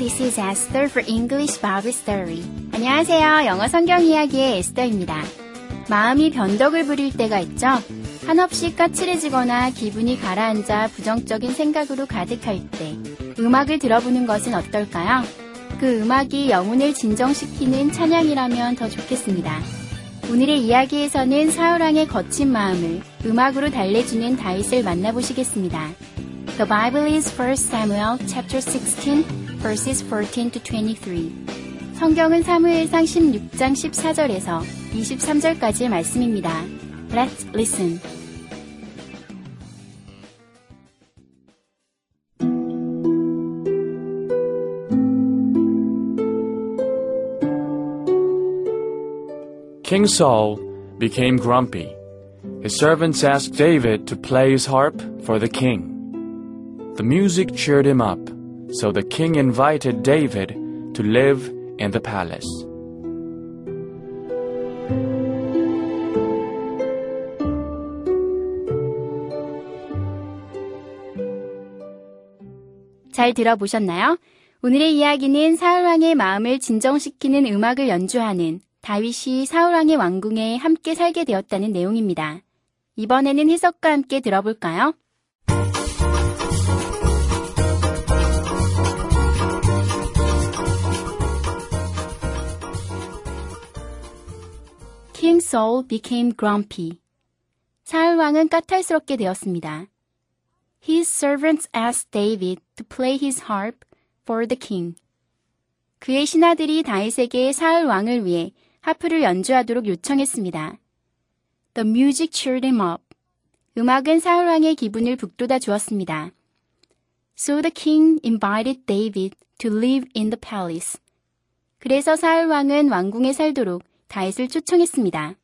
This is Esther for English Bible Story. 안녕하세요. 영어 성경 이야기의 에스더입니다. 마음이 변덕을 부릴 때가 있죠. 한없이 까칠해지거나 기분이 가라앉아 부정적인 생각으로 가득할 때 음악을 들어보는 것은 어떨까요? 그 음악이 영혼을 진정시키는 찬양이라면 더 좋겠습니다. 오늘의 이야기에서는 사울왕의 거친 마음을 음악으로 달래주는 다윗을 만나보시겠습니다. The Bible is 1 Samuel chapter 16 verses 14 to 23. 성경은 사무엘상 16장 14절에서 23절까지의 말씀입니다. Let's listen. King Saul became grumpy. His servants asked David to play his harp for the king. The music cheered him up, So the king invited David to live in the palace. 잘 들어보셨나요? 오늘의 이야기는 사울왕의 마음을 진정시키는 음악을 연주하는 다윗이 사울왕의 왕궁에 함께 살게 되었다는 내용입니다. 이번에는 해석과 함께 들어볼까요? King Saul became grumpy. 사울 왕은 까탈스럽게 되었습니다. His servants asked David to play his harp for the king. 그의 신하들이 다윗에게 사울 왕을 위해 하프를 연주하도록 요청했습니다. The music cheered him up. 음악은 사울 왕의 기분을 북돋아 주었습니다. So the king invited David to live in the palace. 그래서 사울 왕은 왕궁에 살도록 다윗을 초청했습니다.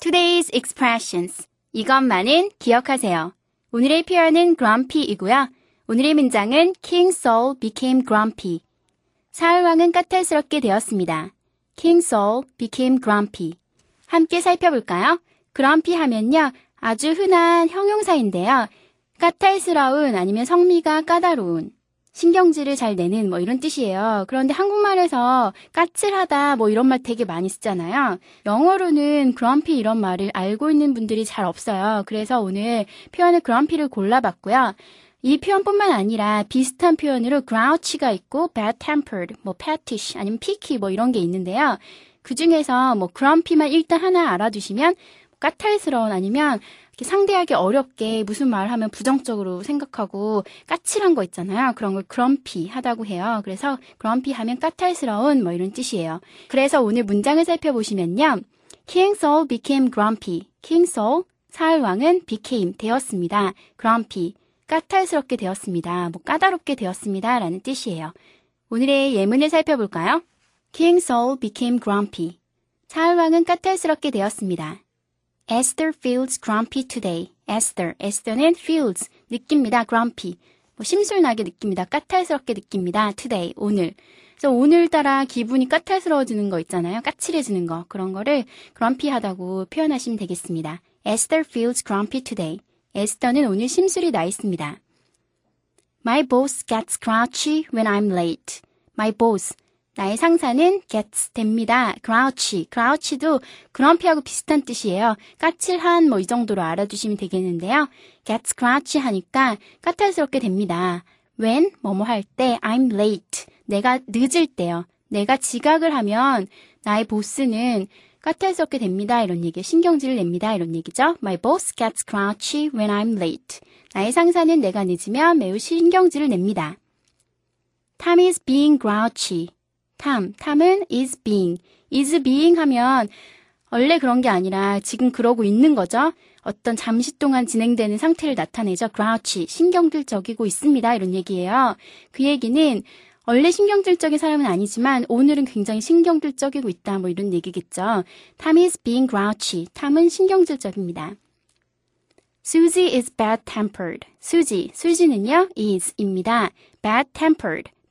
Today's expressions. 이것만은 기억하세요. 오늘의 표현은 grumpy이고요. 오늘의 문장은 King Saul became grumpy. 사울 왕은 까탈스럽게 되었습니다. King Saul became grumpy. 함께 살펴볼까요? Grumpy 하면요. 아주 흔한 형용사인데요. 까탈스러운 아니면 성미가 까다로운 신경질을 잘 내는 뭐 이런 뜻이에요. 그런데 한국말에서 까칠하다 뭐 이런 말 되게 많이 쓰잖아요. 영어로는 grumpy 이런 말을 알고 있는 분들이 잘 없어요. 그래서 오늘 표현을 grumpy를 골라봤고요. 이 표현뿐만 아니라 비슷한 표현으로 grouchy가 있고 bad-tempered, 뭐 pettish 아니면 picky 뭐 이런 게 있는데요. 그 중에서 뭐 grumpy만 일단 하나 알아두시면 까탈스러운 아니면 상대하기 어렵게 무슨 말 하면 부정적으로 생각하고 까칠한 거 있잖아요. 그런 걸 grumpy 하다고 해요. 그래서 grumpy 하면 까탈스러운 뭐 이런 뜻이에요. 그래서 오늘 문장을 살펴보시면요. King Saul became grumpy. King Saul, 사울 왕은 became, 되었습니다. grumpy, 까탈스럽게 되었습니다. 뭐 까다롭게 되었습니다. 라는 뜻이에요. 오늘의 예문을 살펴볼까요? King Saul became grumpy. 사울 왕은 까탈스럽게 되었습니다. Esther feels grumpy today. Esther, Esther는 feels, 느낍니다. grumpy. 뭐 심술나게 느낍니다. 까탈스럽게 느낍니다. today, 오늘. 그래서 오늘따라 기분이 까탈스러워지는 거 있잖아요. 까칠해지는 거. 그런 거를 grumpy하다고 표현하시면 되겠습니다. Esther feels grumpy today. 에스더는 오늘 심술이 나 있습니다. My boss gets grouchy when I'm late. My boss, 나의 상사는 gets 됩니다. grouchy, grouchy도 grumpy하고 비슷한 뜻이에요. 까칠한 뭐 이 정도로 알아두시면 되겠는데요. gets grouchy 하니까 까탈스럽게 됩니다. when 뭐뭐 할 때 I'm late, 내가 늦을 때요. 내가 지각을 하면 나의 보스는 까탈스럽게 됩니다. 이런 얘기, 신경질을 냅니다. 이런 얘기죠. My boss gets grouchy when I'm late. 나의 상사는 내가 늦으면 매우 신경질을 냅니다. Tom is being grouchy. 탐. 탐은 is being. is being 하면 원래 그런 게 아니라 지금 그러고 있는 거죠. 어떤 잠시 동안 진행되는 상태를 나타내죠. grouchy. 신경질적이고 있습니다. 이런 얘기예요. 그 얘기는 원래 신경질적인 사람은 아니지만 오늘은 굉장히 신경질적이고 있다. 뭐 이런 얘기겠죠. Tom is being grouchy. 탐은 신경질적입니다. Susie is bad-tempered. 수지, 수지는요, is입니다.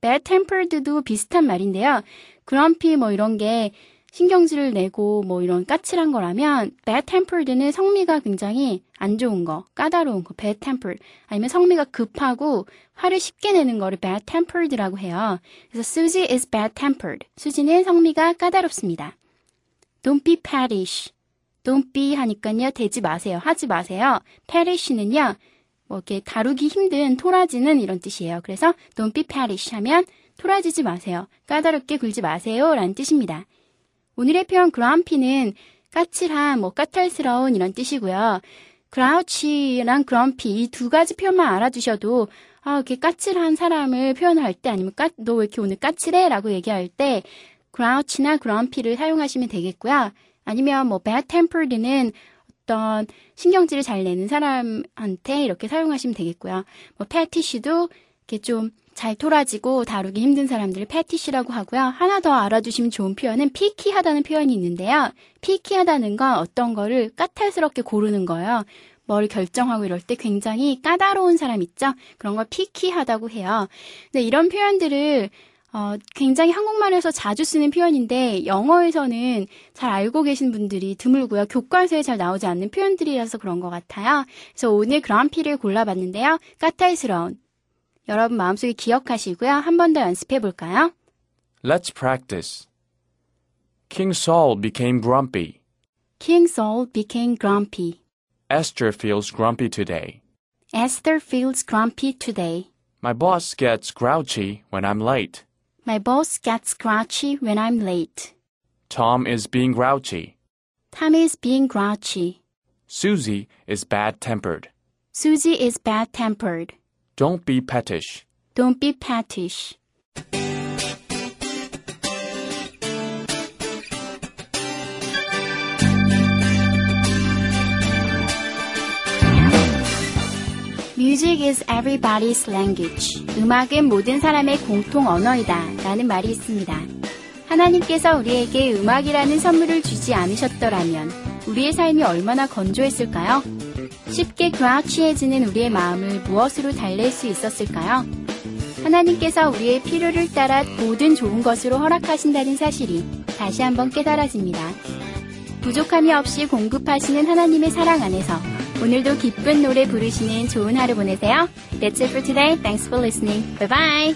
Bad-tempered. bad-tempered도 비슷한 말인데요. grumpy 뭐 이런 게 신경질을 내고 뭐 이런 까칠한 거라면 bad-tempered는 성미가 굉장히 안 좋은 거, 까다로운 거, bad-tempered. 아니면 성미가 급하고 화를 쉽게 내는 거를 bad-tempered라고 해요. 그래서 Susie is bad-tempered. 수지는 성미가 까다롭습니다. Don't be pettish. Don't be 하니까요. 되지 마세요. 하지 마세요. perish는요. 뭐 이렇게 다루기 힘든 토라지는 이런 뜻이에요. 그래서 don't be pettish 하면 토라지지 마세요. 까다롭게 굴지 마세요. 라는 뜻입니다. 오늘의 표현 grumpy는 까칠한, 뭐 까탈스러운 이런 뜻이고요. grouchy랑 grumpy 이 두 가지 표현만 알아두셔도 아, 이렇게 까칠한 사람을 표현할 때 아니면 까, 너 왜 이렇게 오늘 까칠해? 라고 얘기할 때 grouch나 grumpy를 사용하시면 되겠고요. 아니면 뭐 bad tempered는 어떤 신경질을 잘 내는 사람한테 이렇게 사용하시면 되겠고요. 뭐 pettish도 이렇게 좀 잘 토라지고 다루기 힘든 사람들을 pettish라고 하고요. 하나 더 알아두시면 좋은 표현은 picky 하다는 표현이 있는데요. picky 하다는 건 어떤 거를 까탈스럽게 고르는 거예요. 뭘 결정하고 이럴 때 굉장히 까다로운 사람 있죠? 그런 걸 picky 하다고 해요. 근데 이런 표현들을 어, 굉장히 한국말에서 자주 쓰는 표현인데 영어에서는 잘 알고 계신 분들이 드물고요. 교과서에 잘 나오지 않는 표현들이라서 그런 것 같아요. 그래서 오늘 그랑피를 골라봤는데요. 까탈스러운. 여러분 마음속에 기억하시고요. 한 번 더 연습해 볼까요? Let's practice. King Saul became grumpy. King Saul became grumpy. Esther feels grumpy today. Esther feels grumpy today. My boss gets grouchy when I'm late. My boss gets grouchy when I'm late. Tom is being grouchy. Tom is being grouchy. Susie is bad tempered. Susie is bad-tempered. Don't be pettish. Don't be pettish. Music is everybody's language. 음악은 모든 사람의 공통 언어이다. 라는 말이 있습니다. 하나님께서 우리에게 음악이라는 선물을 주지 않으셨더라면 우리의 삶이 얼마나 건조했을까요? 쉽게 교화 취해지는 우리의 마음을 무엇으로 달랠 수 있었을까요? 하나님께서 우리의 필요를 따라 모든 좋은 것으로 허락하신다는 사실이 다시 한번 깨달아집니다. 부족함이 없이 공급하시는 하나님의 사랑 안에서 오늘도 기쁜 노래 부르시는 좋은 하루 보내세요. That's it for today. Thanks for listening. Bye bye.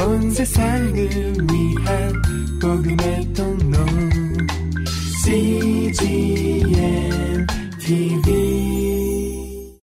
온 세상을 위한 복음의 통로 CGM TV